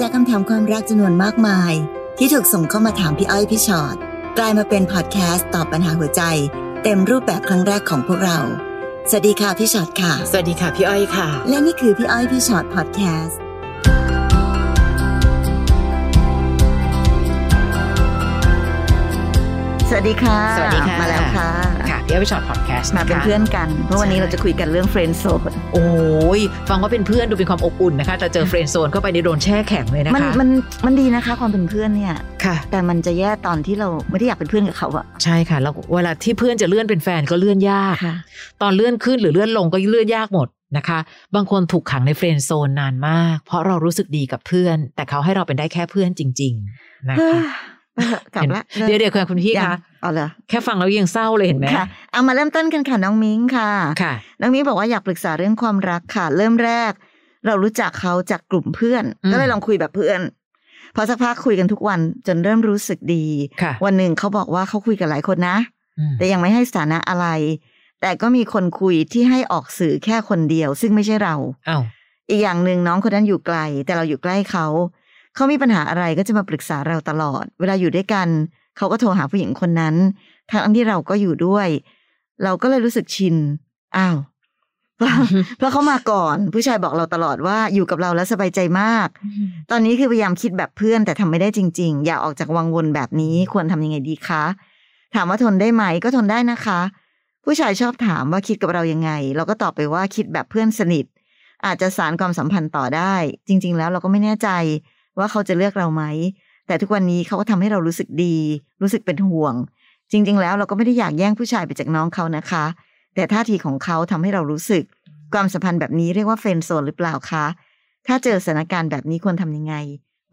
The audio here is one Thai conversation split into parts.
จากคำถามความรักจำนวนมากมาย ที่ถูกส่งเข้ามาถามพี่อ้อยพี่ชอ็อตกลายมาเป็นพอดแคสต์ตอบปัญหาหัวใจ เต็มรูปแบบครั้งแรกของพวกเรา สวัสดีค่ะพี่ชอ็อตค่ะ สวัสดีค่ะพี่อ้อยค่ะ และนี่คือพี่อ้อยพี่ชอ็อตพอดแคสต์สวัสดีค่ะสวัสดีค่ะ มาแล้วค่ะ ค่ะพี่อ้อยพี่ฉอดพอดแคสต์มาเป็นเพื่อนกัน เพราะวันนี้เราจะคุยกันเรื่อง Friend Zoneโอ้ยฟังว่าเป็นเพื่อนดูเป็นความอบอุ่นนะคะ แต่เจอ Friend Zone เข้าไปในโดนแช่แข็งเลยนะมันคะมันมันดีนะคะ ความเป็นเพื่อนเนี่ยค่ะ แต่มันจะแย่ตอนที่เราไม่ได้อยากเป็นเพื่อนกับเขาอะใช่ค่ะแล้วเวลาที่เพื่อนจะเลื่อนเป็นแฟนก็เลื่อนยากค่ะตอนเลื่อนขึ้นหรือเลื่อนลงก็เลื่อนยากหมดนะคะ บางคนถูกขังใน Friend Zone นานมาก เพราะเรารู้สึกดีกับเพื่อน แต่เขาให้เราเป็นได้แค่เพื่อนจริง ๆ นะคะ กลับละเดี๋ยวเดี๋ยวค่ะคุณพี่ยังคะเอาเลยแค่ฟังแล้วยังเศร้าเลยเห็นไหมค่ะเอามาเริ่มต้นกันค่ะน้องมิ้งค่ะค่ะ น้องมิ้งบอกว่าอยากปรึกษาเรื่องความรักค่ะ เริ่มแรก เรารู้จักเขาจากกลุ่มเพื่อนอืมก็เลยลองคุยแบบเพื่อนพอสักพักคุยกันทุกวันจนเริ่มรู้สึกดีค่ะวันหนึ่งเขาบอกว่าเขาคุยกับหลายคนนะอืมแต่ยังไม่ให้สถานะอะไร แต่ก็มีคนคุยที่ให้ออกสื่อแค่คนเดียว ซึ่งไม่ใช่เราอ้าวอีกอย่างหนึ่งน้องคนนั้นอยู่ไกล แต่เราอยู่ใกล้เขา เขามีปัญหาอะไรก็จะมาปรึกษาเราตลอด เวลาอยู่ด้วยกัน เขาก็โทรหาผู้หญิงคนนั้นทั้งที่เราก็อยู่ด้วย เราก็เลยรู้สึกชินอ้าวเพราะเพราะเขามาก่อน ผู้ชายบอกเราตลอดว่าอยู่กับเราแล้วสบายใจมาก ตอนนี้คือพยายามคิดแบบเพื่อนแต่ทำไม่ได้จริง ๆ อยากออกจากวังวนแบบนี้ควรทำยังไงดีคะ ถามว่าทนได้ไหมก็ทนได้นะคะ ผู้ชายชอบถามว่าคิดกับเรายังไง เราก็ตอบไปว่าคิดแบบเพื่อนสนิท อาจจะสารความสัมพันธ์ต่อได้ จริง ๆ แล้วเราก็ไม่แน่ใจ ว่าเขาจะเลือกเราไหม แต่ทุกวันนี้เขาก็ทำให้เรารู้สึกดี รู้สึกเป็นห่วง จริง ๆ แล้วเราก็ไม่ได้อยากแย่งผู้ชายไปจากน้องเขานะคะ แต่ท่าทีของเขาทำให้เรารู้สึก ความสัมพันธ์แบบนี้เรียกว่าเฟรนด์โซนหรือเปล่าคะ ถ้าเจอสถานการณ์แบบนี้ควรทำยังไง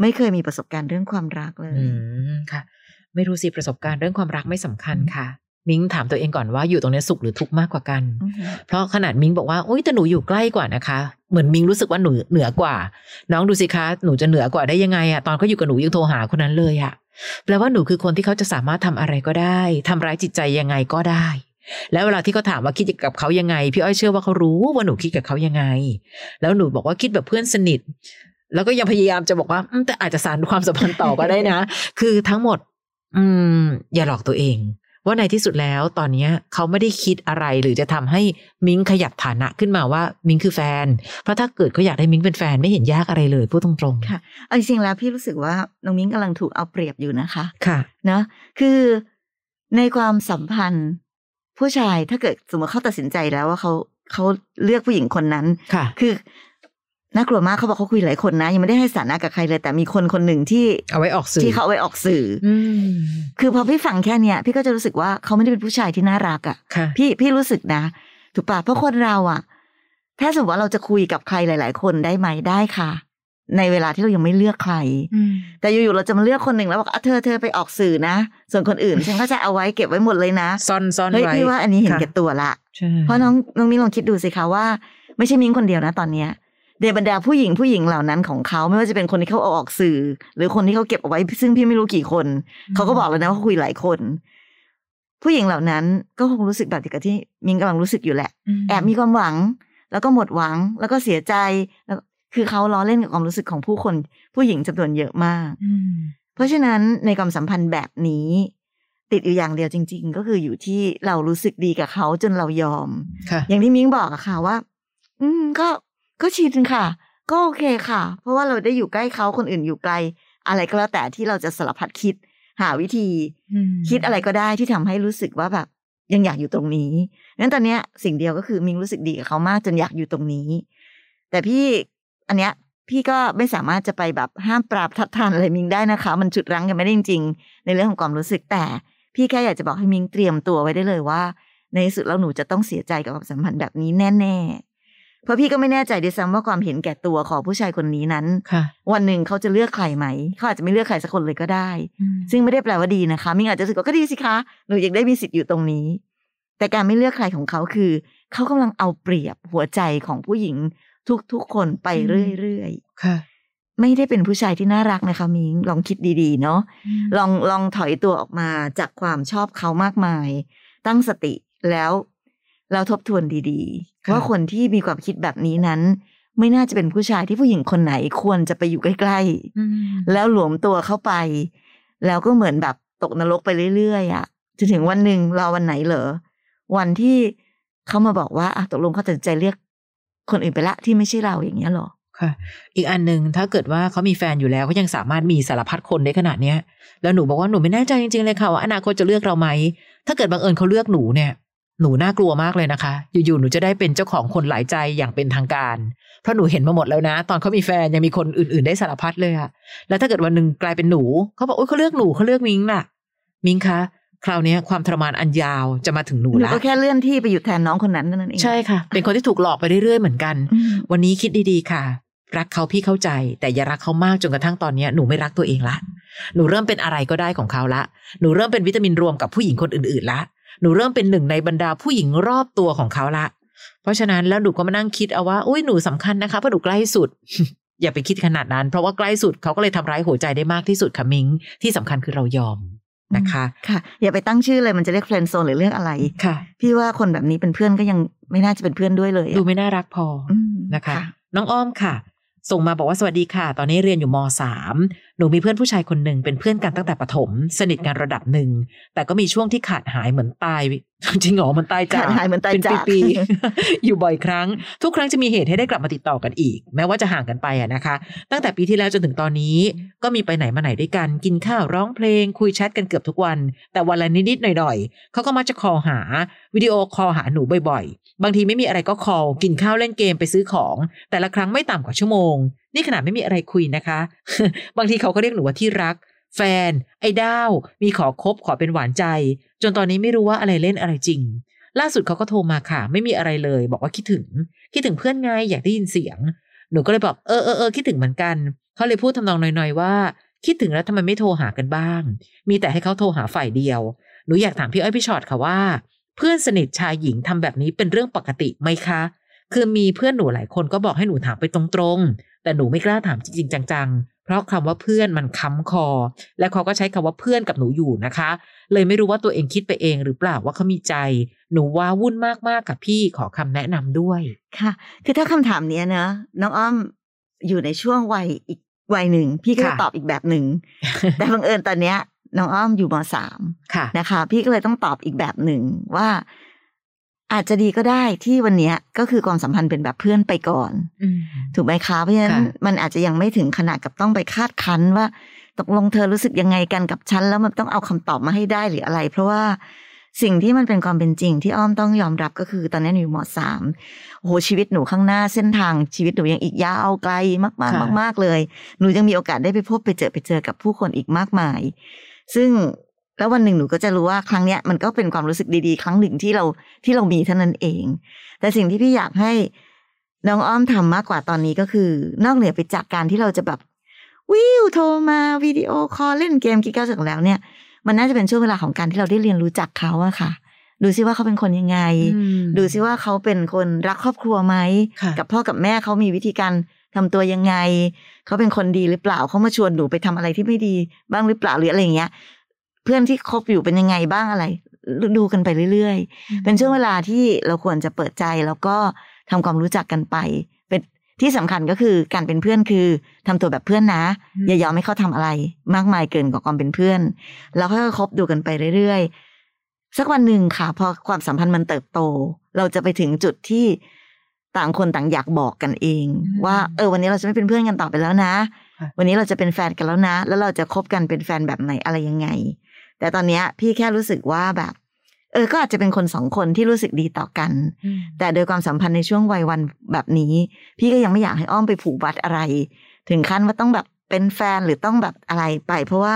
ไม่เคยมีประสบการณ์เรื่องความรักเลยอืมค่ะ ไม่รู้สิประสบการณ์เรื่องความรักไม่สำคัญค่ะ มิ้งถามตัวเองก่อนว่าอยู่ตรงนี้สุขหรือทุกข์มากกว่ากันอือฮึเพราะขนาดมิ้งบอกว่าอุ้ยแต่หนูอยู่ใกล้กว่านะคะ เหมือนมิ้งรู้สึกว่าหนูเหนือกว่า น้องดูสิคะหนูจะเหนือกว่าได้ยังไงอะตอนเขาอยู่กับหนูยังโทรหาคนนั้นเลยอะแปลว่าหนูคือคนที่เขาจะสามารถทำอะไรก็ได้ทำร้ายจิตใจยังไงก็ได้ แล้วเวลาที่เขาถามว่าคิดกับเขายังไง พี่อ้อยเชื่อว่าเขารู้ว่าหนูคิดกับเขายังไง แล้วหนูบอกว่าคิดแบบเพื่อนสนิท แล้วก็ยังพยายามจะบอกว่าอืมแต่อาจจะสานความสัมพันธ์ต่อก็ได้นะ คือทั้งหมด อืม อย่าหลอกตัวเอง ว่าในที่สุดแล้วตอนเนี้ยเขาไม่ได้คิดอะไรหรือจะทำให้มิ้งขยับฐานะขึ้นมาว่ามิ้งคือแฟน เพราะถ้าเกิดเขาอยากให้มิ้งเป็นแฟนไม่เห็นยากอะไรเลยพูดตรงๆค่ะเอาจริงๆแล้วพี่รู้สึกว่าน้องมิ้งกำลังถูกเอาเปรียบอยู่นะคะ ค่ะเนอะคือในความสัมพันธ์ ผู้ชายถ้าเกิดสมมติเขาตัดสินใจแล้วว่าเขาเขาเลือกผู้หญิงคนนั้นค่ะ คือ น่ากลัวมากเขาบอกเขาคุยหลายคนนะ ยังไม่ได้ให้สถานะกับใครเลย แต่มีคนคนหนึ่งที่เอาไว้ออกสื่อที่เขาเอาไว้ออกสื่อออืมคือพอพี่ฟังแค่เนี้ยพี่ก็จะรู้สึกว่าเขาไม่ได้เป็นผู้ชายที่น่ารักอะ่ะค่ะ พี่พี่รู้สึกนะ ถูกปะเพราะคนเราอะ่ะ ถ้าสมมติว่าเราจะคุยกับใครหลาย ๆ คนได้ไหมได้ค่ะ ในเวลาที่เรายังไม่เลือกใคร แต่อยู่ๆเราจะมาเลือกคนหนึ่งแล้วบอกอะเธอเธอไปออกสื่อนะ ส่วนคนอื่น ฉันก็จะเอาไว้เก็บไว้หมดเลยนะซ่อนซ่อนเฮ้ยไว้พี่ว่าอันนี้เห็นค่ะแก่ตัวละใช่เพราะน้องน้องมิ้งลองคิดดูสิคะว่าไม่ใช่มิ้งคนเดียวนะตอนเนี้ย ในบรรดาผู้หญิงผู้หญิงเหล่านั้นของเขาไม่ว่าจะเป็นคนที่เขาเอาออกสื่อ หรือคนที่เขาเก็บเอาไว้ ซึ่งพี่ไม่รู้กี่คน เขาก็บอกแล้วนะว่าเขาคุยหลายคน ผู้หญิงเหล่านั้นก็คงรู้สึกแบบเดียวกับที่มิ้งกำลังรู้สึกอยู่แหละ แอบมีความหวัง แล้วก็หมดหวัง แล้วก็เสียใจแล้วคือเขาล้อเล่นกับความรู้สึกของผู้คน ผู้หญิงจำนวนเยอะมากอืมเพราะฉะนั้นในความสัมพันธ์แบบนี้ ติดอยู่อย่างเดียวจริง ๆ ก็คืออยู่ที่เรารู้สึกดีกับเขาจนเรายอมค่ะอย่างที่มิ้งบอกอะค่ะว่า อืมก็ ก็ชินค่ะ ก็โอเคค่ะ เพราะว่าเราได้อยู่ใกล้เขาคนอื่นอยู่ไกล อะไรก็แล้วแต่ที่เราจะสารพัดคิด หาวิธี คิดอะไรก็ได้ที่ทำให้รู้สึกว่าแบบยังอยากอยู่ตรงนี้งั้นตอนเนี้ยสิ่งเดียวก็คือมิงรู้สึกดีกับเขามากจนอยากอยู่ตรงนี้ แต่พี่อันเนี้ยพี่ก็ไม่สามารถจะไปแบบห้ามปราบทัดทานอะไรมิงได้นะคะ มันฉุดรั้งกันไม่ได้จริงๆในเรื่องของความรู้สึกแต่ พี่แค่อยากจะบอกให้มิงเตรียมตัวไว้ได้เลยว่า ในที่สุดแล้วหนูจะต้องเสียใจกับความสัมพันธ์แบบนี้แน่ๆ เพราะพี่ก็ไม่แน่ใจด้วยซ้ำว่าความเห็นแก่ตัวของผู้ชายคนนี้นั้นค่ะวันหนึ่งเขาจะเลือกใครไหมเขาอาจจะไม่เลือกใครสักคนเลยก็ได้ ซึ่งไม่ได้แปลว่าดีนะคะมิงอาจจะรู้สึกว่าก็ดีสิคะหนูยังได้มีสิทธิ์อยู่ตรงนี้ แต่การไม่เลือกใครของเขาคือ เขากำลังเอาเปรียบหัวใจของผู้หญิงทุกๆคนไปเรื่อยค่ะๆไม่ได้เป็นผู้ชายที่น่ารักนะคะมิงลองคิดดีๆ เนาะลองลองถอยตัวออกมาจากความชอบเขามากมาย ตั้งสติแล้ว แล้วทบทวนดีๆค่ะว่าคนที่มีความคิดแบบนี้นั้น ไม่น่าจะเป็นผู้ชายที่ผู้หญิงคนไหนควรจะไปอยู่ใกล้ๆ แล้วหลวมตัวเข้าไป แล้วก็เหมือนแบบตกนรกไปเรื่อยๆอะจนถึงวันหนึ่งรอวันไหนเหรอ วันที่เขามาบอกว่าอะตกลงเขาตัดใจเรียกคนอื่นไปละที่ไม่ใช่เราอย่างเงี้ยหรอค่ะ อีกอันหนึ่งถ้าเกิดว่าเขามีแฟนอยู่แล้วเขายังสามารถมีสารพัดคนได้ขนาดเนี้ย แล้วหนูบอกว่าหนูไม่แน่ใจจริงๆเลยค่ะว่าอนาคตจะเลือกเราไหมถ้าเกิดบังเอิญเขาเลือกหนูเนี่ย หนูน่ากลัวมากเลยนะคะ อยู่ๆหนูจะได้เป็นเจ้าของคนหลายใจอย่างเป็นทางการ เพราะหนูเห็นมาหมดแล้วนะ ตอนเขามีแฟนยังมีคนอื่น ๆ ได้สารพัดเลยอะแล้วถ้าเกิดวันหนึ่งกลายเป็นหนูเขาบอกโอ้ยเขาเลือกหนูเขาเลือกมิงล่ะ มิงคะคราวนี้ความทรมานอันยาวจะมาถึงหนูละก็แค่เลื่อนที่ไปอยู่แทนน้องคนนั้นนั่นเองใช่ค่ะ เป็นคนที่ถูกหลอกไปเรื่อยๆเหมือนกัน วันนี้คิดดีๆค่ะ รักเขาพี่เข้าใจ แต่อย่ารักเขามากจนกระทั่งตอนนี้หนูไม่รักตัวเองละหนูเริ่มเป็นอะไรก็ได้ของเขาละ หนูเริ่มเป็นวิตามินรวมกับผู้หญิงคนอื่นๆละ หนูเริ่มเป็นหนึ่งในบรรดาผู้หญิงรอบตัวของเขาละ เพราะฉะนั้นแล้วหนูก็มานั่งคิดเอาว่าอุ้ยหนูสำคัญนะคะเพราะหนูใกล้สุด อย่าไปคิดขนาดนั้น เพราะว่าใกล้สุดเขาก็เลยทำร้ายหัวใจได้มากที่สุดค่ะมิงที่สำคัญคือเรายอมนะคะค่ะ อย่าไปตั้งชื่อเลยมันจะเรียกเฟรนด์โซนหรือเรียกอะไรค่ะ พี่ว่าคนแบบนี้เป็นเพื่อนก็ยังไม่น่าจะเป็นเพื่อนด้วยเลย ดูไม่น่ารักพอนะคะ น้องอ้อมค่ะ ส่งมาบอกว่าสวัสดีค่ะ ตอนนี้เรียนอยู่มสามหนูมีเพื่อนผู้ชายคนหนึ่งเป็นเพื่อนกันตั้งแต่ประถมสนิทกันระดับหนึ่ง แต่ก็มีช่วงที่ขาดหายเหมือนตายจริงเหรอมันตายจากขาดหายเหมือนตายจากปีๆอยู่บ่อยครั้ง ทุกครั้งจะมีเหตุให้ได้กลับมาติดต่อกันอีก แม้ว่าจะห่างกันไปอะนะคะ ตั้งแต่ปีที่แล้วจนถึงตอนนี้ ก็มีไปไหนมาไหนด้วยกัน กินข้าวร้องเพลง คุยแชทกันเกือบทุกวัน แต่วันละนิดๆหน่อยๆเขาก็มักจะคอหาวิดีโอคอหาหนูบ่อย ๆ บางทีไม่มีอะไรก็คอกินข้าวเล่นเกมไปซื้อของ แต่ละครั้งไม่ต่ำกว่าชั่วโมง นี่ขนาดไม่มีอะไรคุยนะคะ บางทีเขาก็เรียกหนูว่าที่รัก แฟน ไอ้ดาว มีขอคบขอเป็นหวานใจ จนตอนนี้ไม่รู้ว่าอะไรเล่นอะไรจริง ล่าสุดเขาก็โทรมาค่ะ ไม่มีอะไรเลย บอกว่าคิดถึง คิดถึงเพื่อนไงอยากได้ยินเสียง หนูก็เลยบอกเออเออเออคิดถึงเหมือนกัน เขาเลยพูดทำนองน่อยๆว่า คิดถึงแล้วทำไมไม่โทรหากันบ้าง มีแต่ให้เขาโทรหาฝ่ายเดียว หนูอยากถามพี่อ้อยพี่ชอตค่ะว่า เพื่อนสนิทชายหญิงทำแบบนี้เป็นเรื่องปกติไหมคะ คือมีเพื่อนหนูหลายคนก็บอกให้หนูถามไปตรงๆ แต่หนูไม่กล้าถามจริงๆ จังๆ เพราะคำว่าเพื่อนมันค้ำคอ และเขาก็ใช้คำว่าเพื่อนกับหนูอยู่นะคะ เลยไม่รู้ว่าตัวเองคิดไปเองหรือเปล่าว่าเขามีใจ หนูว้าวุ่นมากๆกับพี่ขอคำแนะนำด้วยค่ะ คือถ้าคำถามเนี้ยนะน้องอ้อมอยู่ในช่วงวัยอีกวัยหนึ่งพี่ก็จะตอบอีกแบบหนึ่งแต่บังเอิญตอนเนี้ยน้องอ้อมอยู่มสามนะคะ พี่ก็เลยต้องตอบอีกแบบหนึ่งว่า อาจจะดีก็ได้ที่วันนี้ก็คือความสัมพันธ์เป็นแบบเพื่อนไปก่อนถูกไหมคะเพราะฉะนั้นมันอาจจะยังไม่ถึงขนาดกับต้องไปคาดคั้นว่า ตกลงเธอรู้สึกยังไงกันกับฉันแล้วมันต้องเอาคำตอบมาให้ได้หรืออะไร เพราะว่าสิ่งที่มันเป็นความเป็นจริงที่อ้อมต้องยอมรับก็คือตอนนี้หนูมสามโอ้โหชีวิตหนูข้างหน้าเส้นทางชีวิตหนูยังอีกยาวไกลมากๆมากๆเลย หนูยังมีโอกาสได้ไปพบไปเจอไปเจอกับผู้คนอีกมากมาย ซึ่ง แล้ววันหนึ่งหนูก็จะรู้ว่าครั้งเนี้ยมันก็เป็นความรู้สึกดี ๆ ครั้งหนึ่งที่เราที่เรามีเท่านั้นเอง แต่สิ่งที่พี่อยากให้น้องอ้อมทำมากกว่าตอนนี้ก็คือ นอกเหนือไปจากการที่เราจะแบบวิวโทรมาวิดีโอคอลเล่นเกมกิ๊กกักแล้วเนี่ย มันน่าจะเป็นช่วงเวลาของการที่เราได้เรียนรู้จักเขาอะค่ะ ดูซิว่าเขาเป็นคนยังไง ดูซิว่าเขาเป็นคนรักครอบครัวไหมกับพ่อกับแม่เขามีวิธีการทำตัวยังไง เขาเป็นคนดีหรือเปล่าเขามาชวนหนูไปทำอะไรที่ไม่ดีบ้างหรือเปล่าหรืออะไรอย่างเงี้ย เพื่อนที่คบอยู่เป็นยังไงบ้างอะไร ดูกันไปเรื่อยๆ เป็นช่วงเวลาที่เราควรจะเปิดใจแล้วก็ทำความรู้จักกันไป เป็นที่สำคัญก็คือการเป็นเพื่อนคือทำตัวแบบเพื่อนนะ อย่ายอมให้เขาทำอะไร มากมายเกินกว่าความเป็นเพื่อน แล้วค่อยๆคบดูกันไปเรื่อยๆ สักวันหนึ่งค่ะ พอความสัมพันธ์มันเติบโต เราจะไปถึงจุดที่ต่างคนต่างอยากบอกกันเอง ว่าเออวันนี้เราจะไม่เป็นเพื่อนกันต่อไปแล้วนะ วันนี้เราจะเป็นแฟนกันแล้วนะ แล้วเราจะคบกันเป็นแฟนแบบไหนอะไรยังไง แต่ตอนนี้พี่แค่รู้สึกว่าแบบ เออ ก็อาจจะเป็นคนสองคนที่รู้สึกดีต่อกัน แต่โดยความสัมพันธ์ในช่วงวัยวันแบบนี้ พี่ก็ยังไม่อยากให้อ้อมไปผูกบัตรอะไร ถึงขั้นว่าต้องแบบเป็นแฟนหรือต้องแบบอะไรไป เพราะว่า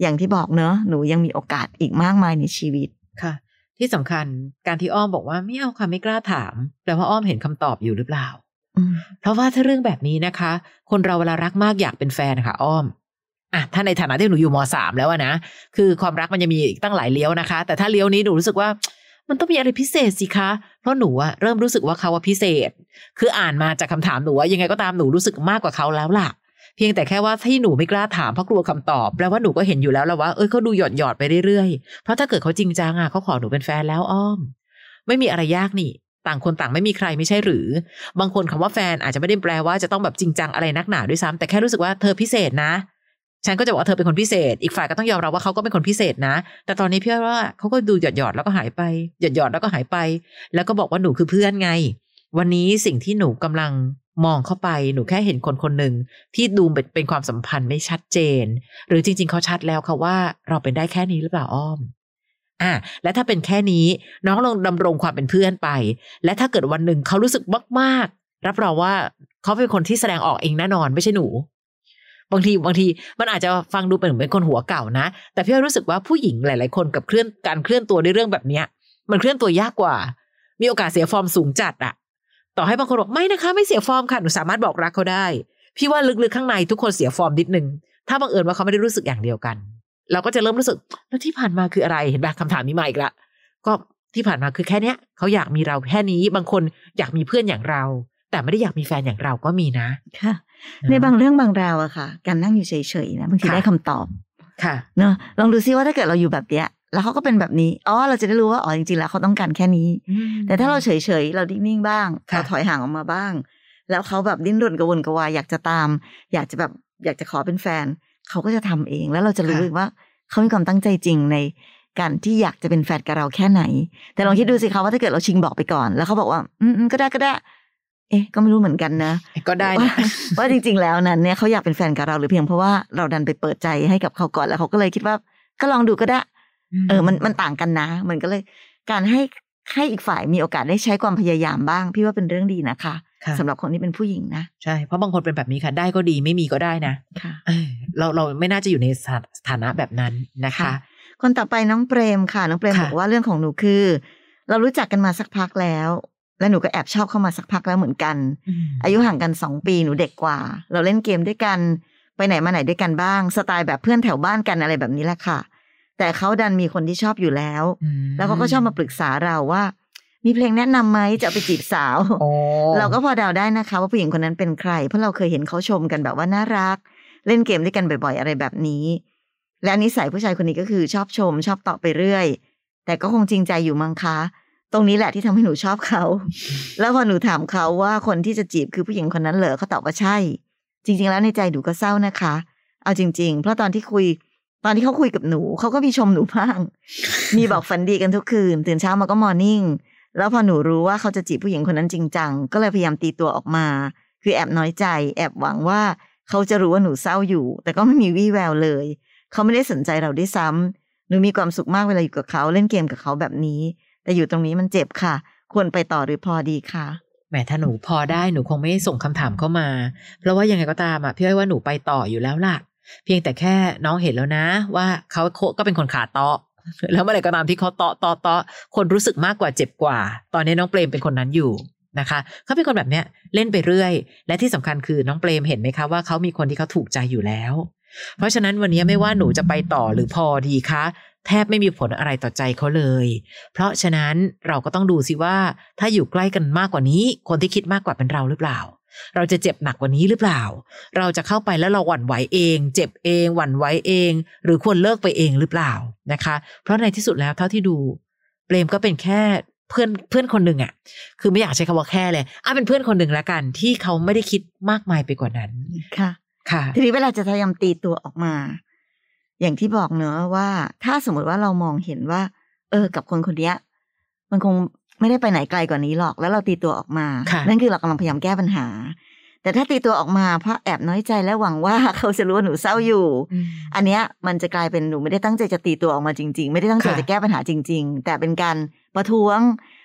อย่างที่บอกเนอะหนูยังมีโอกาสอีกมากมายในชีวิตค่ะ ที่สำคัญการที่อ้อมบอกว่าไม่เอาค่ะไม่กล้าถามแปลว่าอ้อมเห็นคำตอบอยู่หรือเปล่าเพราะว่าถ้าเรื่องแบบนี้นะคะ คนเราเวลารักมากอยากเป็นแฟนค่ะ อ้อม อะถ้าในฐานะที่หนูอยู่มสามแล้วนะคือความรักมันจะมีอีกตั้งหลายเลี้ยวนะคะ แต่ถ้าเลี้ยวนี้หนูรู้สึกว่ามันต้องมีอะไรพิเศษสิคะ เพราะหนูอะเริ่มรู้สึกว่าเขาว่าพิเศษ คืออ่านมาจากคาถามหนูว่ายังไงก็ตามหนูรู้สึกมากกว่าเขาแล้วล่ะ เพียงแต่แค่ว่าที่หนูไม่กล้าถามเพราะกลัวคำตอบแปลว่าหนูก็เห็นอยู่แล้วแล้วว่าเอ้ยเขาดูหยอดหยอดไปเรื่อยๆ เพราะถ้าเกิดเขาจริงจังอะเขาขอหนูเป็นแฟนแล้วอ้อม ไม่มีอะไรยากนี่ ต่างคนต่างไม่มีใครไม่ใช่หรือ บางคนคำว่าแฟนอาจจะไม่ได้แปลว่าจะต้องแบบจริงจังอะไรนักหนาด้วยซ้ำแต่แค่รู้สึกว่าเธอพิเศษนะ ฉันก็จะบอกว่าเธอเป็นคนพิเศษ อีกฝ่ายก็ต้องยอมรับว่าเขาก็เป็นคนพิเศษนะ แต่ตอนนี้พี่ว่าเขาก็ดูหยอดหยอดแล้วก็หายไป หยอดหยอดแล้วก็หายไป แล้วก็บอกว่าหนูคือเพื่อนไง วันนี้สิ่งที่หนูกำลังมองเข้าไปหนูแค่เห็นคนคนหนึ่งที่ดูเป็นเป็นความสัมพันธ์ไม่ชัดเจน หรือจริง ๆ เขาชัดแล้วค่ะว่าเราเป็นได้แค่นี้หรือเปล่าอ้อมอะและถ้าเป็นแค่นี้น้องลองดำรงความเป็นเพื่อนไป และถ้าเกิดวันหนึ่งเขารู้สึกมากๆ รับรองว่าเขาเป็นคนที่แสดงออกเองแน่นอนไม่ใช่หนู บางทีบางทีมันอาจจะฟังดูเป็นเหมือนคนหัวเก่านะ แต่พี่รู้สึกว่าผู้หญิงหลาย ๆ คนกับเคลื่อนการเคลื่อนตัวในเรื่องแบบเนี้ย มันเคลื่อนตัวยากกว่า มีโอกาสเสียฟอร์มสูงจัดอะต่อให้บางคนบอกไม่นะคะ ไม่เสียฟอร์มค่ะหนูสามารถบอกรักเขาได้ พี่ว่าลึกๆข้างในทุกคนเสียฟอร์มนิดนึงถ้าบังเอิญว่าเขาไม่ได้รู้สึกอย่างเดียวกัน เราก็จะเริ่มรู้สึกแล้วที่ผ่านมาคืออะไรเห็นไหมคำถามนี้มาอีกละก็ที่ผ่านมาคือแค่เนี้ยเขาอยากมีเราแค่นี้บางคนอยากมีเพื่อนอย่างเรา แต่ไม่ได้อยากมีแฟนอย่างเราก็มีนะค่ะ ในบางเรื่องบางราวอะค่ะ การนั่งอยู่เฉยๆนะบางทีค่ะได้คำตอบค่ะเนอะลองดูซิว่าถ้าเกิดเราอยู่แบบเนี้ยแล้วเขาก็เป็นแบบนี้ อ๋อ เราจะได้รู้ว่า อ๋อ จริงๆ แล้วเขาต้องการแค่นี้ แต่ถ้าเราเฉยๆ เรานิ่งๆ บ้างค่ะเราถอยห่างออกมาบ้าง แล้วเขาแบบดิ้นรนกระวนกระวายอยากจะตาม อยากจะแบบอยากจะขอเป็นแฟน เขาก็จะทำเอง แล้วเราจะรู้เองว่าเขามีความตั้งใจจริงในการที่อยากจะเป็นแฟนกับเราแค่ไหน แต่ลองคิดดูสิคะว่าถ้าเกิดเราชิงบอกไปก่อน แล้วเขาบอกว่า อืมอืมก็ได้ก็ได้ เอ๊ะก็ไม่รู้เหมือนกันนะ ก็ได้ว่านะว่าจริง ๆ แล้วนั้นเนี่ยเขาอยากเป็นแฟนกับเราหรือเพียงเพราะว่าเราดันไปเปิดใจให้กับเขาก่อนแล้วเขาก็เลยคิดว่าก็ลองดูก็ได้ เออ มันมันต่างกันนะ มันก็เลย การให้ให้อีกฝ่ายมีโอกาสได้ใช้ความพยายามบ้าง พี่ว่าเป็นเรื่องดีนะคะค่ะสำหรับคนที่เป็นผู้หญิงนะใช่เพราะบางคนเป็นแบบนี้ค่ะ ได้ก็ดีไม่มีก็ได้นะค่ะเออเราเราไม่น่าจะอยู่ในสถาสถานะแบบนั้นนะคะค่ะคนต่อไปน้องเปรมค่ะ น้องเปรมค่ะบอกว่าเรื่องของหนูคือ เรารู้จักกันมาสักพักแล้ว และหนูก็แอบชอบเข้ามาสักพักแล้วเหมือนกัน อายุห่างกันสองปีหนูเด็กกว่า เราเล่นเกมด้วยกัน ไปไหนมาไหนด้วยกันบ้าง สไตล์แบบเพื่อนแถวบ้านกันอะไรแบบนี้แหละค่ะ แต่เขาดันมีคนที่ชอบอยู่แล้วอืมแล้วเขาก็ชอบมาปรึกษาเราว่า มีเพลงแนะนำไหมจะเอาไปจีบสาวโอ้เราก็พอเดาได้นะคะ ว่าผู้หญิงคนนั้นเป็นใคร เพราะเราเคยเห็นเขาชมกันแบบว่าน่ารัก เล่นเกมด้วยกันบ่อย ๆ อะไรแบบนี้ และนิสัยผู้ชายคนนี้ก็คือชอบชม ชอบตอบไปเรื่อย แต่ก็คงจริงใจอยู่มั้งคะ ตรงนี้แหละที่ทำให้หนูชอบเขา แล้วพอหนูถามเขาว่าคนที่จะจีบคือผู้หญิงคนนั้นเหรอเขาตอบว่าใช่ จริง ๆ แล้วในใจหนูก็เศร้านะคะ เอาจริง ๆ เพราะตอนที่คุย ตอนที่เขาคุยกับหนูเขาก็มีชมหนูบ้าง มีบอกฝันดีกันทุกคืน ตื่นเช้ามาก็มอร์นิ่ง แล้วพอหนูรู้ว่าเขาจะจีบผู้หญิงคนนั้นจริงจังก็เลยพยายามตีตัวออกมา คือแอบน้อยใจ แอบหวังว่าเขาจะรู้ว่าหนูเศร้าอยู่ แต่ก็ไม่มีวี่แววเลย เขาไม่ได้สนใจเราด้วยซ้ำหนูมีความสุขมากเวลาอยู่กับเขาเล่นเกมกับเขาแบบนี้ แต่อยู่ตรงนี้มันเจ็บค่ะ ควรไปต่อหรือพอดีค่ะแหมถ้าหนูพอได้หนูคงไม่ส่งคำถามเข้ามา เพราะว่ายังไงก็ตามอะพี่อ้อยว่าหนูไปต่ออยู่แล้วล่ะ เพียงแต่แค่น้องเห็นแล้วนะ ว่าเขาโคก็เป็นคนขาเตาะแล้วเมื่อไหร่ก็ตามที่เขาเตาะเตาะเตาะคนรู้สึกมากกว่าเจ็บกว่า ตอนนี้น้องเปรมเป็นคนนั้นอยู่นะคะเขาเป็นคนแบบเนี้ยเล่นไปเรื่อย และที่สำคัญคือน้องเปรมเห็นไหมคะว่าเขามีคนที่เขาถูกใจอยู่แล้ว เพราะฉะนั้นวันนี้ไม่ว่าหนูจะไปต่อหรือพอดีคะ แทบไม่มีผลอะไรต่อใจเขาเลย เพราะฉะนั้นเราก็ต้องดูสิว่า ถ้าอยู่ใกล้กันมากกว่านี้ คนที่คิดมากกว่าเป็นเราหรือเปล่า เราจะเจ็บหนักกว่านี้หรือเปล่า เราจะเข้าไปแล้วเราหวั่นไหวเอง เจ็บเอง หวั่นไหวเอง หรือควรเลิกไปเองหรือเปล่านะคะ เพราะในที่สุดแล้วเท่าที่ดูเปรมก็เป็นแค่เพื่อนเพื่อนคนหนึ่งอะ่ะคือไม่อยากใช้คำว่าแค่เลยอะเป็นเพื่อนคนหนึ่งและกันที่เขาไม่ได้คิดมากมายไปกว่านั้นค่ะ ทีนี้เวลาจะพยายามตีตัวออกมา อย่างที่บอกเนอะว่า ถ้าสมมติว่าเรามองเห็นว่า เออ กับคนคนเนี้ยมันคงไม่ได้ไปไหนไกลกว่านี้หรอก แล้วเราตีตัวออกมาค่ะนั่นคือเรากำลังพยายามแก้ปัญหา แต่ถ้าตีตัวออกมาเพราะแอบน้อยใจและหวังว่าเขาจะรู้ว่าหนูเศร้าอยู่ อันเนี้ยมันจะกลายเป็นหนูไม่ได้ตั้งใจจะตีตัวออกมาจริง ๆ ไม่ได้ตั้งใจค่ะจะแก้ปัญหาจริง ๆ แต่เป็นการประท้วง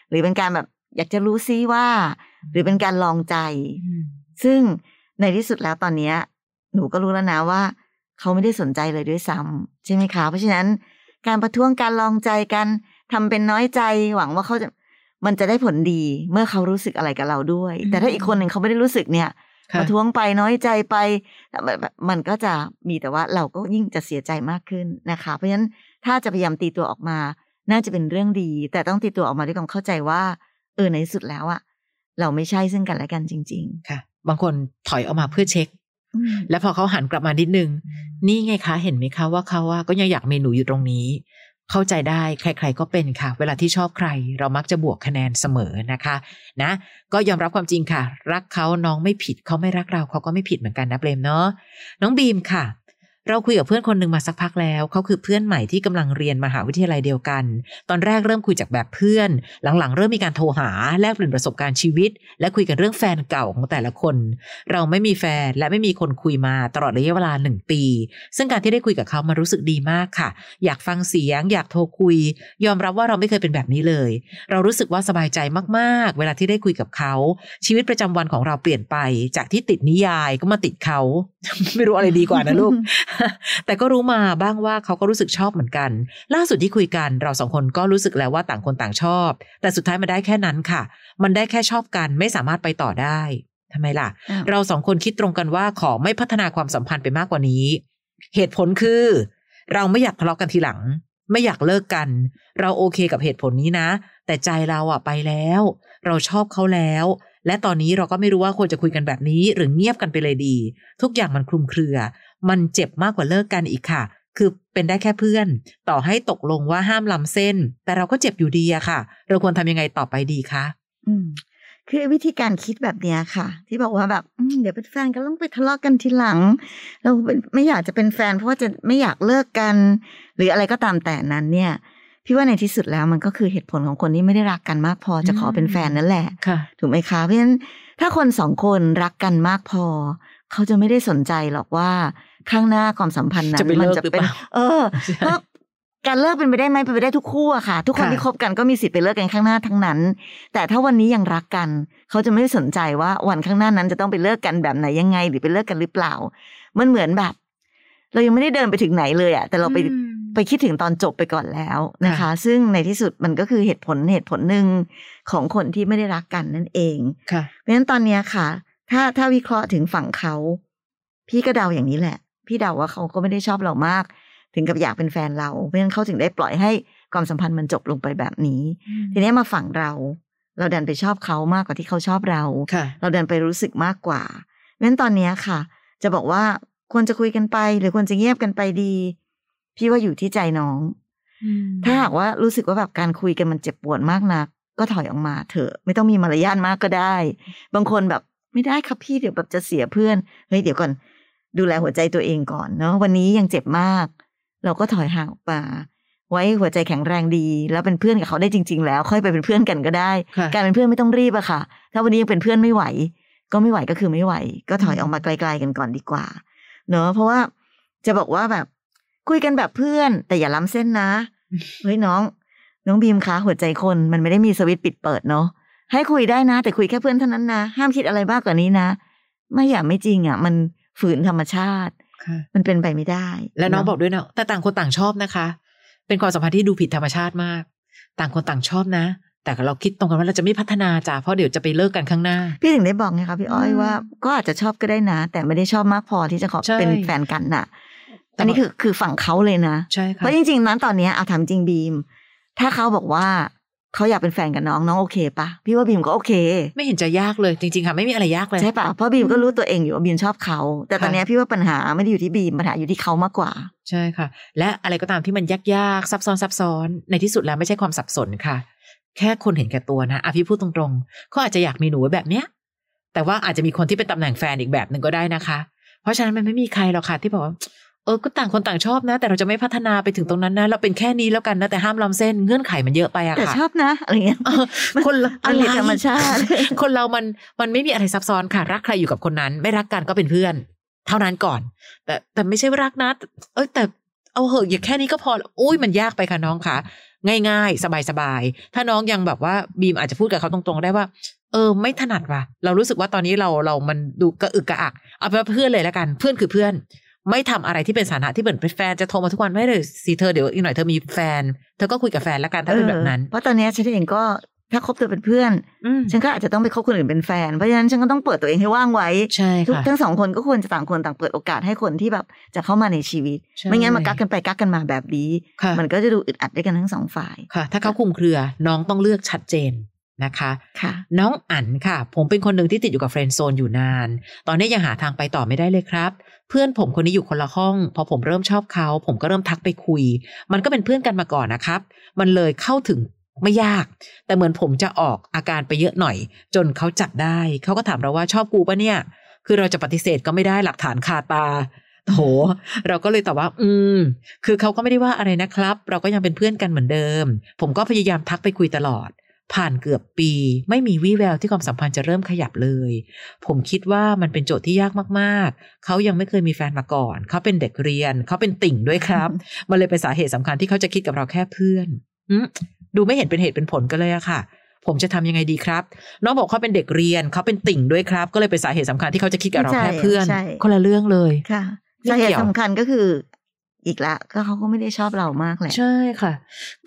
หรือเป็นการแบบอยากจะรู้ซิว่า หรือเป็นการลองใจ ซึ่งในที่สุดแล้วตอนเนี้ย หนูก็รู้แล้วนะว่า เขาไม่ได้สนใจเลยด้วยซ้ำใช่ไหมคะ เพราะฉะนั้นการประท้วงการลองใจกันทำเป็นน้อยใจหวังว่าเขาจะมันจะได้ผลดีเมื่อเขารู้สึกอะไรกับเราด้วยอืมแต่ถ้าอีกคนหนึ่งเขาไม่ได้รู้สึกเนี่ยค่ะประท้วงไปน้อยใจไปแบบแบบมันก็จะมีแต่ว่าเราก็ยิ่งจะเสียใจมากขึ้นนะคะ เพราะฉะนั้นถ้าจะพยายามตีตัวออกมา น่าจะเป็นเรื่องดี แต่ต้องตีตัวออกมาด้วยความเข้าใจว่า เออในที่สุดแล้วอะเราไม่ใช่ซึ่งกันและกันจริงค่ะ บางคนถอยออกมาเพื่อเช็คๆอืม แล้วพอเขาหันกลับมานิดนึง นี่ไงคะเห็นไหมคะว่าเขาว่าก็ยังอยากมีหนูอยู่ตรงนี้ เข้าใจได้ใคร ๆก็เป็นค่ะ เวลาที่ชอบใคร เรามักจะบวกคะแนนเสมอนะคะ นะ ก็ยอมรับความจริงค่ะ รักเขาน้องไม่ผิดเขาไม่รักเราเขาก็ไม่ผิดเหมือนกันนะเปรมเนาะน้องบีมค่ะ เราคุยกับเพื่อนคนหนึ่งมาสักพักแล้ว เขาคือเพื่อนใหม่ที่กำลังเรียนมหาวิทยาลัยเดียวกัน ตอนแรกเริ่มคุยจากแบบเพื่อน หลังๆ เริ่มมีการโทรหาแลกเปลี่ยนประสบการณ์ชีวิต และคุยกันเรื่องแฟนเก่าของแต่ละคน เราไม่มีแฟนและไม่มีคนคุยมาตลอดระยะเวลาหนึ่งปี ซึ่งการที่ได้คุยกับเขามารู้สึกดีมากค่ะ อยากฟังเสียง อยากโทรคุย ยอมรับว่าเราไม่เคยเป็นแบบนี้เลย เรารู้สึกว่าสบายใจมากๆ เวลาที่ได้คุยกับเขาชีวิตประจำวันของเราเปลี่ยนไป จากที่ติดนิยายก็มาติดเขา ไม่รู้อะไรดีกว่านะลูกแต่ก็รู้มาบ้างว่าเขาก็รู้สึกชอบเหมือนกัน ล่าสุดที่คุยกันเราสองคนก็รู้สึกแล้วว่าต่างคนต่างชอบ แต่สุดท้ายมันได้แค่นั้นค่ะ มันได้แค่ชอบกันไม่สามารถไปต่อได้ทำไมล่ะอ้าวเราสองคนคิดตรงกันว่าขอไม่พัฒนาความสัมพันธ์ไปมากกว่านี้ เหตุผลคือ เราไม่อยากทะเลาะกันทีหลัง ไม่อยากเลิกกัน เราโอเคกับเหตุผลนี้นะ แต่ใจเราอะไปแล้ว เราชอบเขาแล้ว และตอนนี้เราก็ไม่รู้ว่าควรจะคุยกันแบบนี้ หรือเงียบกันไปเลยดี ทุกอย่างมันคลุมเครือ มันเจ็บมากกว่าเลิกกันอีกค่ะ คือเป็นได้แค่เพื่อน ต่อให้ตกลงว่าห้ามล้ำเส้น แต่เราก็เจ็บอยู่ดีอะค่ะ เราควรทำยังไงต่อไปดีคะอืมคือวิธีการคิดแบบเนี้ยค่ะ ที่บอกว่าแบบอืมเดี๋ยวเป็นแฟนกันต้องไปทะเลาะกันทีหลัง เราเป็นไม่อยากจะเป็นแฟนเพราะว่าจะไม่อยากเลิกกัน หรืออะไรก็ตามแต่นั้นเนี่ย พี่ว่าในที่สุดแล้วมันก็คือเหตุผลของคนที่ไม่ได้รักกันมากพอจะขอเป็นแฟนนั่นแหละค่ะถูกไหมคะเพราะฉะนั้นถ้าคนสองคนรักกันมากพอ เขาจะไม่ได้สนใจหรอกว่า ข้างหน้าความสัมพันธ์นั้นจะไปมัเลิกจะหรือเป็เปนล่าเออเพราะการเลิกเป็นไปได้ไหมเป็นไปได้ทุกคู่อะค่ะ ทุกคนค่ะที่คบกันก็มีสิทธิ์ไปเลิกกันข้างหน้าทั้งนั้น แต่ถ้าวันนี้ยังรักกัน เขาจะไม่ได้สนใจว่าวันข้างหน้านั้นจะต้องไปเลิกกันแบบไหนยังไง หรือไปเลิกกันหรือเปล่า มันเหมือนแบบ เรายังไม่ได้เดินไปถึงไหนเลยอะแต่เราไปอืมไปคิดถึงตอนจบไปก่อนแล้วนะคะค่ะซึ่งในที่สุดมันก็คือเหตุผลเหตุผลหนึ่งของคนที่ไม่ได้รักกันนั่นเองค่ะเพราะฉะนั้นตอนเนี้ยค่ะ ถ้าถ้าวิเคราะห์ถึงฝั่งเขา พี่ก็เดาอย่างนี้แหละ พี่เดาว่าเขาก็ไม่ได้ชอบเรามาก ถึงกับอยากเป็นแฟนเราเพราะฉะนั้นเขาถึงได้ปล่อยให้ความสัมพันธ์มันจบลงไปแบบนี้ ทีนี้มาฝั่งเรา เราดันไปชอบเขามากกว่าที่เขาชอบเราค่ะเราเดินไปรู้สึกมากกว่าเพราะฉะนั้นตอนเนี้ยค่ะ จะบอกว่าควรจะคุยกันไป หรือควรจะเงียบกันไปดี พี่ว่าอยู่ที่ใจน้องถ้าหากว่ารู้สึกว่าแบบการคุยกันมันเจ็บปวดมากนัก ก็ถอยออกมาเถอะ ไม่ต้องมีมารยาทมากก็ได้ บางคนแบบไม่ได้ครับพี่เดี๋ยวแบบจะเสียเพื่อนเฮ้ยเดี๋ยวก่อน ดูแลหัวใจตัวเองก่อนเนาะวันนี้ยังเจ็บมาก เราก็ถอยห่างออกมาไว้หัวใจแข็งแรงดี แล้วเป็นเพื่อนกับเขาได้จริง ๆ แล้ว ค่อยไปเป็นเพื่อนกันก็ได้ค่ะการเป็นเพื่อนไม่ต้องรีบอะค่ะ ถ้าวันนี้ยังเป็นเพื่อนไม่ไหว ก็ไม่ไหวก็คือไม่ไหว ก็ถอยออกมาไกล ๆกันก่อนดีกว่า เนอะเพราะว่าจะบอกว่าแบบ คุยกันแบบเพื่อน แต่อย่าล้ำเส้นนะเฮ้ยน้อง น้องบีมคะหัวใจคนมันไม่ได้มีสวิตช์ปิดเปิดเนาะให้คุยได้นะ แต่คุยแค่เพื่อนเท่านั้นนะห้ามคิดอะไรมากกว่านี้นะ ไม่อย่าไม่จริงอะ มัน ฝืนธรรมชาติค่ะมันเป็นไปไม่ได้ แล้วน้องเะบอกด้วยนะแต่ต่างคนต่างชอบนะคะ เป็นความสัมพันธ์ที่ดูผิดธรรมชาติมาก ต่างคนต่างชอบนะ แต่เราคิดตรงกันว่าเราจะไม่พัฒนาจ้ะเพราะเดี๋ยวจะไปเลิกกันข้างหน้า พี่ถึงได้บอกไงคะพี่อ้อยอืมว่า ก็อาจจะชอบก็ได้นะ แต่ไม่ได้ชอบมากพอที่จะขอใช่เป็นแฟนกันน่ะแต่อันนี้ว่าคือคือฝั่งเขาเลยนะใช่เพค่ะราะจริงๆนั้นตอนเนี้ยเอาถามจริงบีม ถ้าเขาบอกว่า เขาอยากเป็นแฟนกับน้องน้องโอเคปะพี่ว่าบีมก็โอเค ไม่เห็นจะยากเลยจริงๆค่ะไม่มีอะไรยากเลยใช่ปะเพราะบีมก็รู้ตัวเองอยู่ว่าบีมชอบเขา แต่ตอนค่ะเนี้ยพี่ว่าปัญหาไม่ได้อยู่ที่บีมปัญหาอยู่ที่เขามากกว่า ใช่ค่ะ และอะไรก็ตามที่มันยากๆซับซ้อนซับซ้อนในที่สุดแล้วไม่ใช่ความสับสนค่ะ แค่คนเห็นแก่ตัวนะอะพี่พูดตรงๆเขาอาจจะอยากมีหนูไว้แบบเนี้ยแต่ว่าอาจจะมีคนที่เป็นตำแหน่งแฟนอีกแบบหนึ่งก็ได้นะคะ เพราะฉะนั้นมันไม่มีใครหรอกค่ะที่บอกว่า เออก็ต่างคนต่างชอบนะ แต่เราจะไม่พัฒนาไปถึงตรงนั้นนะ เราเป็นแค่นี้แล้วกันนะ แต่ห้ามล้ำเส้นเงื่อนไขมันเยอะไปอะแต่ค่ะชอบนะอะไรเงี้ยเออคนละมันผิดธรรมชาติ คนเรามันมันไม่มีอะไรซับซ้อนค่ะ รักใครอยู่กับคนนั้น ไม่รักกันก็เป็นเพื่อน เท่านั้นก่อน แต่แต่ไม่ใช่ว่ารักนะเอ้ยแต่เอาเหอะอย่าแค่นี้ก็พออุ้ยมันยากไปค่ะน้องค่ะ ง่ายๆ สบายๆ ถ้าน้องยังแบบว่าบีมอาจจะพูดกับเขาตรงๆ ได้ว่า เออ ไม่ถนัดว่ะ เรารู้สึกว่าตอนนี้เราเรามันดูกระอึกกระอัก เอาเป็นว่าเพื่อนเลยแล้วกัน เพื่อนคือเพื่อน ไม่ทำอะไรที่เป็นสถานะที่เหมือนเป็นแฟนจะโทรมาทุกวันไม่เลยสิเธอเดี๋ยวอีกหน่อยเธอมีแฟน เธอก็คุยกับแฟนแล้วกันถ้าเป็นแบบนั้น เพราะตอนเนี้ยฉันเองก็ถ้าคบเธอเป็นเพื่อนอืมฉันก็อาจจะต้องไปคบคนอื่นเป็นแฟน เพราะฉะนั้นฉันก็ต้องเปิดตัวเองให้ว่างไว้ใช่ทุกค่ะทั้งสองคนก็ควรจะต่างคนต่างเปิดโอกาสให้คนที่แบบจะเข้ามาในชีวิตใช่ไม่งั้นมากักกันไปกักกันมาแบบนี้ค่ะมันก็จะดูอึดอัดด้วยกันทั้งสองฝ่ายค่ะ ถ้าเขาคุมเครือน้องต้องเลือกชัดเจน นะคะค่ะน้องอั๋นค่ะ ผมเป็นคนหนึ่งที่ติดอยู่กับเฟรนด์โซนอยู่นาน ตอนนี้ยังหาทางไปต่อไม่ได้เลยครับ เพื่อนผมคนนี้อยู่คนละห้อง พอผมเริ่มชอบเขา ผมก็เริ่มทักไปคุย มันก็เป็นเพื่อนกันมาก่อนนะครับ มันเลยเข้าถึงไม่ยาก แต่เหมือนผมจะออกอาการไปเยอะหน่อย จนเขาจับได้ เขาก็ถามเราว่าชอบกูปะเนี่ย คือเราจะปฏิเสธก็ไม่ได้หลักฐานคาตาโห เราก็เลยตอบว่า อืม คือเขาก็ไม่ได้ว่าอะไรนะครับ เราก็ยังเป็นเพื่อนกันเหมือนเดิม ผมก็พยายามทักไปคุยตลอด ผ่านเกือบปี ไม่มีวี่แววที่ความสัมพันธ์จะเริ่มขยับเลย ผมคิดว่ามันเป็นโจทย์ที่ยากมากๆ เขายังไม่เคยมีแฟนมาก่อน เขาเป็นเด็กเรียน เขาเป็นติ่งด้วยครับ มันเลยเป็นสาเหตุสำคัญที่เขาจะคิดกับเราแค่เพื่อนอืมดูไม่เห็นเป็นเหตุเป็นผลกันเลยอะค่ะ ผมจะทำยังไงดีครับน้องบอกเขาเป็นเด็กเรียน เขาเป็นติ่งด้วยครับ ก็เลยเป็นสาเหตุสำคัญที่เขาจะคิดกับเราแค่เพื่อนใช่คนละเรื่องเลยค่ะไม่สาเหเกี่ตุยวสำคัญก็คือ อีกละก็เขาก็ไม่ได้ชอบเรามากแหละ ใช่ค่ะ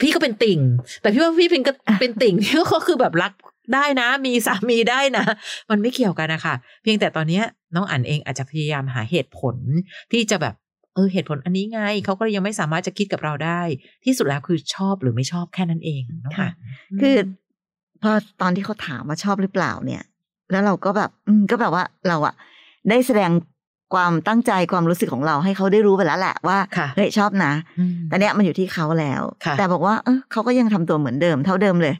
พี่ก็เป็นติ่ง แต่พี่ว่าพี่พิงก็เป็นติ่งที่ก็คือแบบรักได้นะ มีสามีได้นะ มันไม่เกี่ยวกันนะคะเพียงแต่ตอนเนี้ยน้องอั๋นเองอาจจะพยายามหาเหตุผลที่จะแบบเออเหตุผลอันนี้ไงเขาก็ยังไม่สามารถจะคิดกับเราได้ ที่สุดแล้วคือชอบหรือไม่ชอบแค่นั้นเองน้องค่ะอั๋นคือพอตอนที่เขาถามว่าชอบหรือเปล่าเนี่ย แล้วเราก็แบบ อืมก็แบบว่าเราอะได้แสดง ความตั้งใจความรู้สึกของเราให้เขาได้รู้ไปแล้วแหละว่าค่ะเฮ้ยชอบนะอืมแต่เนี้ยมันอยู่ที่เขาแล้วค่ะแต่บอกว่าเออเขาก็ยังทำตัวเหมือนเดิม เท่าเดิมเลย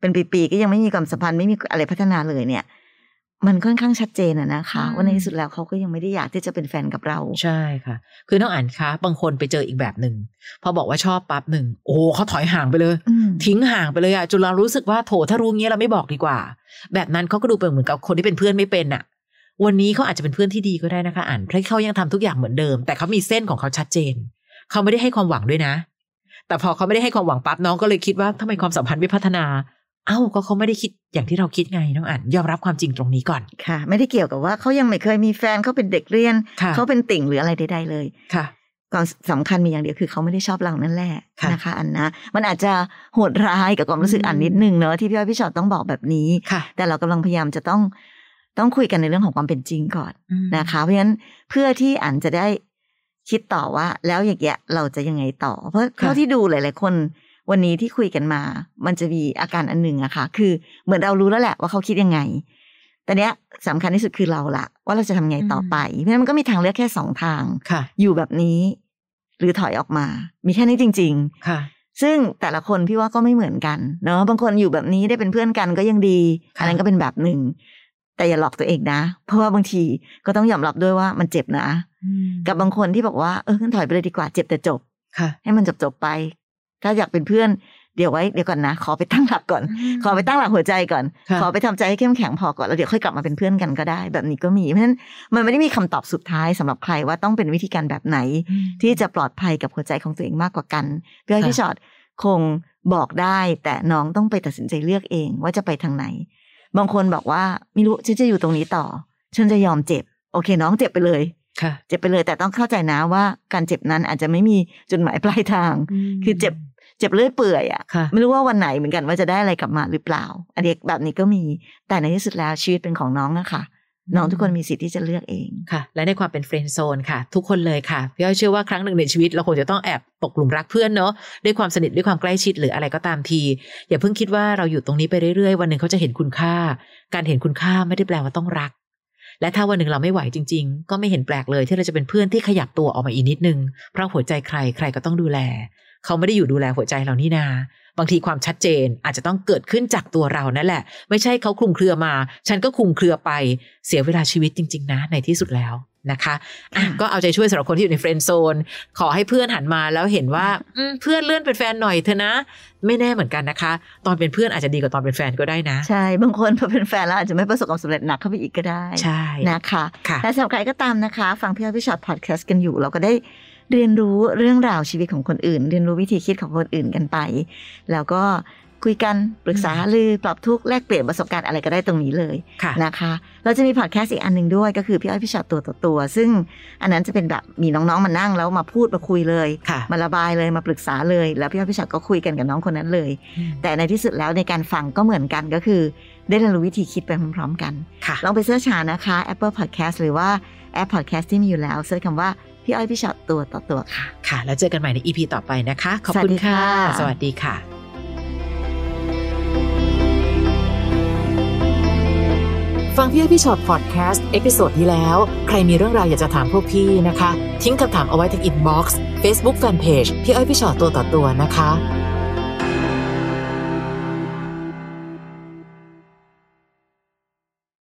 เป็นปีๆก็ยังไม่มีความสัมพันธ์ไม่มีอะไรพัฒนาเลยเนี่ย มันค่อนข้างชัดเจนอะนะคะว่าในที่สุดแล้วเขาก็ยังไม่ได้อยากที่จะเป็นแฟนกับเรา ใช่ค่ะ คือน้องอ่านคะบางคนไปเจออีกแบบหนึ่งพอบอกว่าชอบปั๊บหนึ่งโอ้เขาถอยห่างไปเลยอืมทิ้งห่างไปเลยอะจนเรารู้สึกว่าโถถ้ารู้งี้เราไม่บอกดีกว่า แบบนั้นเขาก็ดูเป็นเหมือนกับคนที่เป็นเพื่อนไม่เป็นอะ วันนี้เขาอาจจะเป็นเพื่อนที่ดีก็ได้นะคะอ่านเพราะเขายังทำทุกอย่างเหมือนเดิม แต่เขามีเส้นของเขาชัดเจน เขาไม่ได้ให้ความหวังด้วยนะ แต่พอเขาไม่ได้ให้ความหวังปั๊บน้องก็เลยคิดว่าทำไมความสัมพันธ์ไม่พัฒนา เอ้าก็เขาไม่ได้คิดอย่างที่เราคิดไงน้องอ่านยอมรับความจริงตรงนี้ก่อนค่ะ ไม่ได้เกี่ยวกับว่าเขายังไม่เคยมีแฟนเขาเป็นเด็กเรียนค่ะเขาเป็นติ่งหรืออะไรใดๆเลยค่ะก่อนสำคัญมีอย่างเดียวคือเขาไม่ได้ชอบเรานั่นแหละค่ะนะคะ อันนะ มันอาจจะโหดร้ายกับความรู้สึกอืมอันนิดนึงเนอะที่พี่อ้อยพี่ชอตต้องบอกแบบนี้ค่ะแต่เรากำลังพยายามจะต้อง ต้องคุยกันในเรื่องของความเป็นจริงก่อนอืมนะคะ เพราะฉะนั้นเพื่อที่อันจะได้คิดต่อว่า แล้วอย่างเงี้ยเราจะยังไงต่อ เพราะเท่าที่ดูหลายๆคนวันนี้ที่คุยกันมา มันจะมีอาการอันหนึ่งอะค่ะ คือเหมือนเรารู้แล้วแหละว่าเขาคิดยังไง แต่เนี้ยสำคัญที่สุดคือเราละว่าเราจะทำไงต่อไป เพราะฉะนั้นมันก็มีทางเลือกแค่สองทางค่ะ อยู่แบบนี้ หรือถอยออกมา มีแค่นี้จริง ๆ ค่ะ ซึ่งแต่ละคนพี่ว่าก็ไม่เหมือนกัน เนาะบางคนอยู่แบบนี้ได้เป็นเพื่อนกันก็ยังดีค่ะอันนั้นก็เป็นแบบหนึ่ง แต่อย่าหลอกตัวเองนะ เพราะว่าบางทีก็ต้องยอมรับด้วยว่ามันเจ็บนะ กับบางคนที่บอกว่าเอองั้นถอยไปเลยดีกว่าเจ็บแต่จบค่ะ ให้มันจบจบๆไป ถ้าอยากเป็นเพื่อนเดี๋ยวไว้เดี๋ยวก่อนนะ ขอไปตั้งหลักก่อน ขอไปตั้งหลักหัวใจก่อนค่ะขอไปทำใจให้เข้มแข็งพอก่อนแล้วเดี๋ยวค่อยกลับมาเป็นเพื่อนกันก็ได้ แบบนี้ก็มีเพราะฉะนั้นมันไม่ได้มีคำตอบสุดท้ายสำหรับใครว่าต้องเป็นวิธีการแบบไหน ที่จะปลอดภัยกับหัวใจของตัวเองมากกว่ากันพี่อ้อยค่ะพี่ชอตคงบอกได้แต่น้องต้องไปตัดสินใจเลือกเองว่าจะไปทางไหน บางคนบอกว่าไม่รู้ฉันจะอยู่ตรงนี้ต่อ ฉันจะยอมเจ็บ โอเค น้องเจ็บไปเลยค่ะ เจ็บไปเลย แต่ต้องเข้าใจนะว่าการเจ็บนั้นอาจจะไม่มีจุดหมายปลายทาง คือเจ็บเจ็บเลื่อยเปื่อยอะค่ะ ไม่รู้ว่าวันไหนเหมือนกันว่าจะได้อะไรกลับมาหรือเปล่า อันนี้แบบนี้ก็มี แต่ในที่สุดแล้วชีวิตเป็นของน้องอะค่ะ น้องทุกคนมีสิทธิ์ที่จะเลือกเองค่ะ และในความเป็นเฟรนด์โซนค่ะ ทุกคนเลยค่ะพี่อ้อยเชื่อว่าครั้งหนึ่งในชีวิตเราคงจะต้องแอบตกหลุมรักเพื่อนเนาะด้วยความสนิทด้วยความใกล้ชิดหรืออะไรก็ตามที อย่าเพิ่งคิดว่าเราอยู่ตรงนี้ไปเรื่อยๆ วันหนึ่งเขาจะเห็นคุณค่า การเห็นคุณค่าไม่ได้แปลว่าต้องรัก และถ้าวันหนึ่งเราไม่ไหวจริง ๆ ก็ไม่เห็นแปลกเลยที่เราจะเป็นเพื่อนที่ขยับตัวออกมาอีกนิดนึงเพราะหัวใจใครใครก็ต้องดูแล เขาไม่ได้อยู่ดูแลหัวใจเรานี่นา บางทีความชัดเจนอาจจะต้องเกิดขึ้นจากตัวเรานั่นแหละ ไม่ใช่เขาคลุมเครือมา ฉันก็คลุมเครือไปเสียเวลาชีวิตจริง ๆ นะในที่สุดแล้วนะคะอะค่ะก็เอาใจช่วยสำหรับคนที่อยู่ในเฟรนด์โซน ขอให้เพื่อนหันมาแล้วเห็นว่าอืมเพื่อนเลื่อนเป็นแฟนหน่อยเถอะนะ ไม่แน่เหมือนกันนะคะ ตอนเป็นเพื่อนอาจจะดีกว่าตอนเป็นแฟนก็ได้นะ ใช่ บางคนพอเป็นแฟนแล้วอาจจะไม่ประสบความสำเร็จหนักเข้าไปอีกก็ได้ ใช่ นะคะค่ะและสำหรับใครก็ตามนะคะ ฟังพี่อ้อยพี่ชอตพอดแคสต์กันอยู่ เราก็ได้ เรียนรู้เรื่องราวชีวิตของคนอื่น เรียนรู้วิธีคิดของคนอื่นกันไป แล้วก็คุยกันปรึกษาหารือปรับทุกข์แลกเปลี่ยนประสบการณ์อะไรก็ได้ตรงนี้เลยค่ะนะคะ เราจะมีพอดแคสต์อีกอันหนึ่งด้วยก็คือพี่อ้อยพี่ชอตตัวต่อตัว ซึ่งอันนั้นจะเป็นแบบมีน้องๆมานั่งแล้วมาพูดมาคุยเลยค่ะมาระบายเลยมาปรึกษาเลย แล้วพี่อ้อยพี่ชอตก็คุยกันกับน้องคนนั้นเลย แต่ในที่สุดแล้วในการฟังก็เหมือนกันก็คือ ได้เรียนรู้วิธีคิดไปพร้อมๆ กันค่ะลองไป search หานะคะ Apple Podcast หรือว่าแอป Podcast ที่มีอยู่แล้ว search คำว่า พี่อ้อยพี่ชอตตัวต่อตัวค่ะ ค่ะ แล้วเจอกันใหม่ใน EP ต่อไปนะคะ ขอบคุณค่ะ สวัสดีค่ะ ฟังพี่อ้อยพี่ชอตพอดแคสต์ episode ที่แล้ว ใครมีเรื่องราวอยากจะถามพวกพี่นะคะ ทิ้งคำถามเอาไว้ที่ inbox เฟซบุ๊กแฟนเพจพี่อ้อยพี่ชอตตัวต่อตัวนะคะ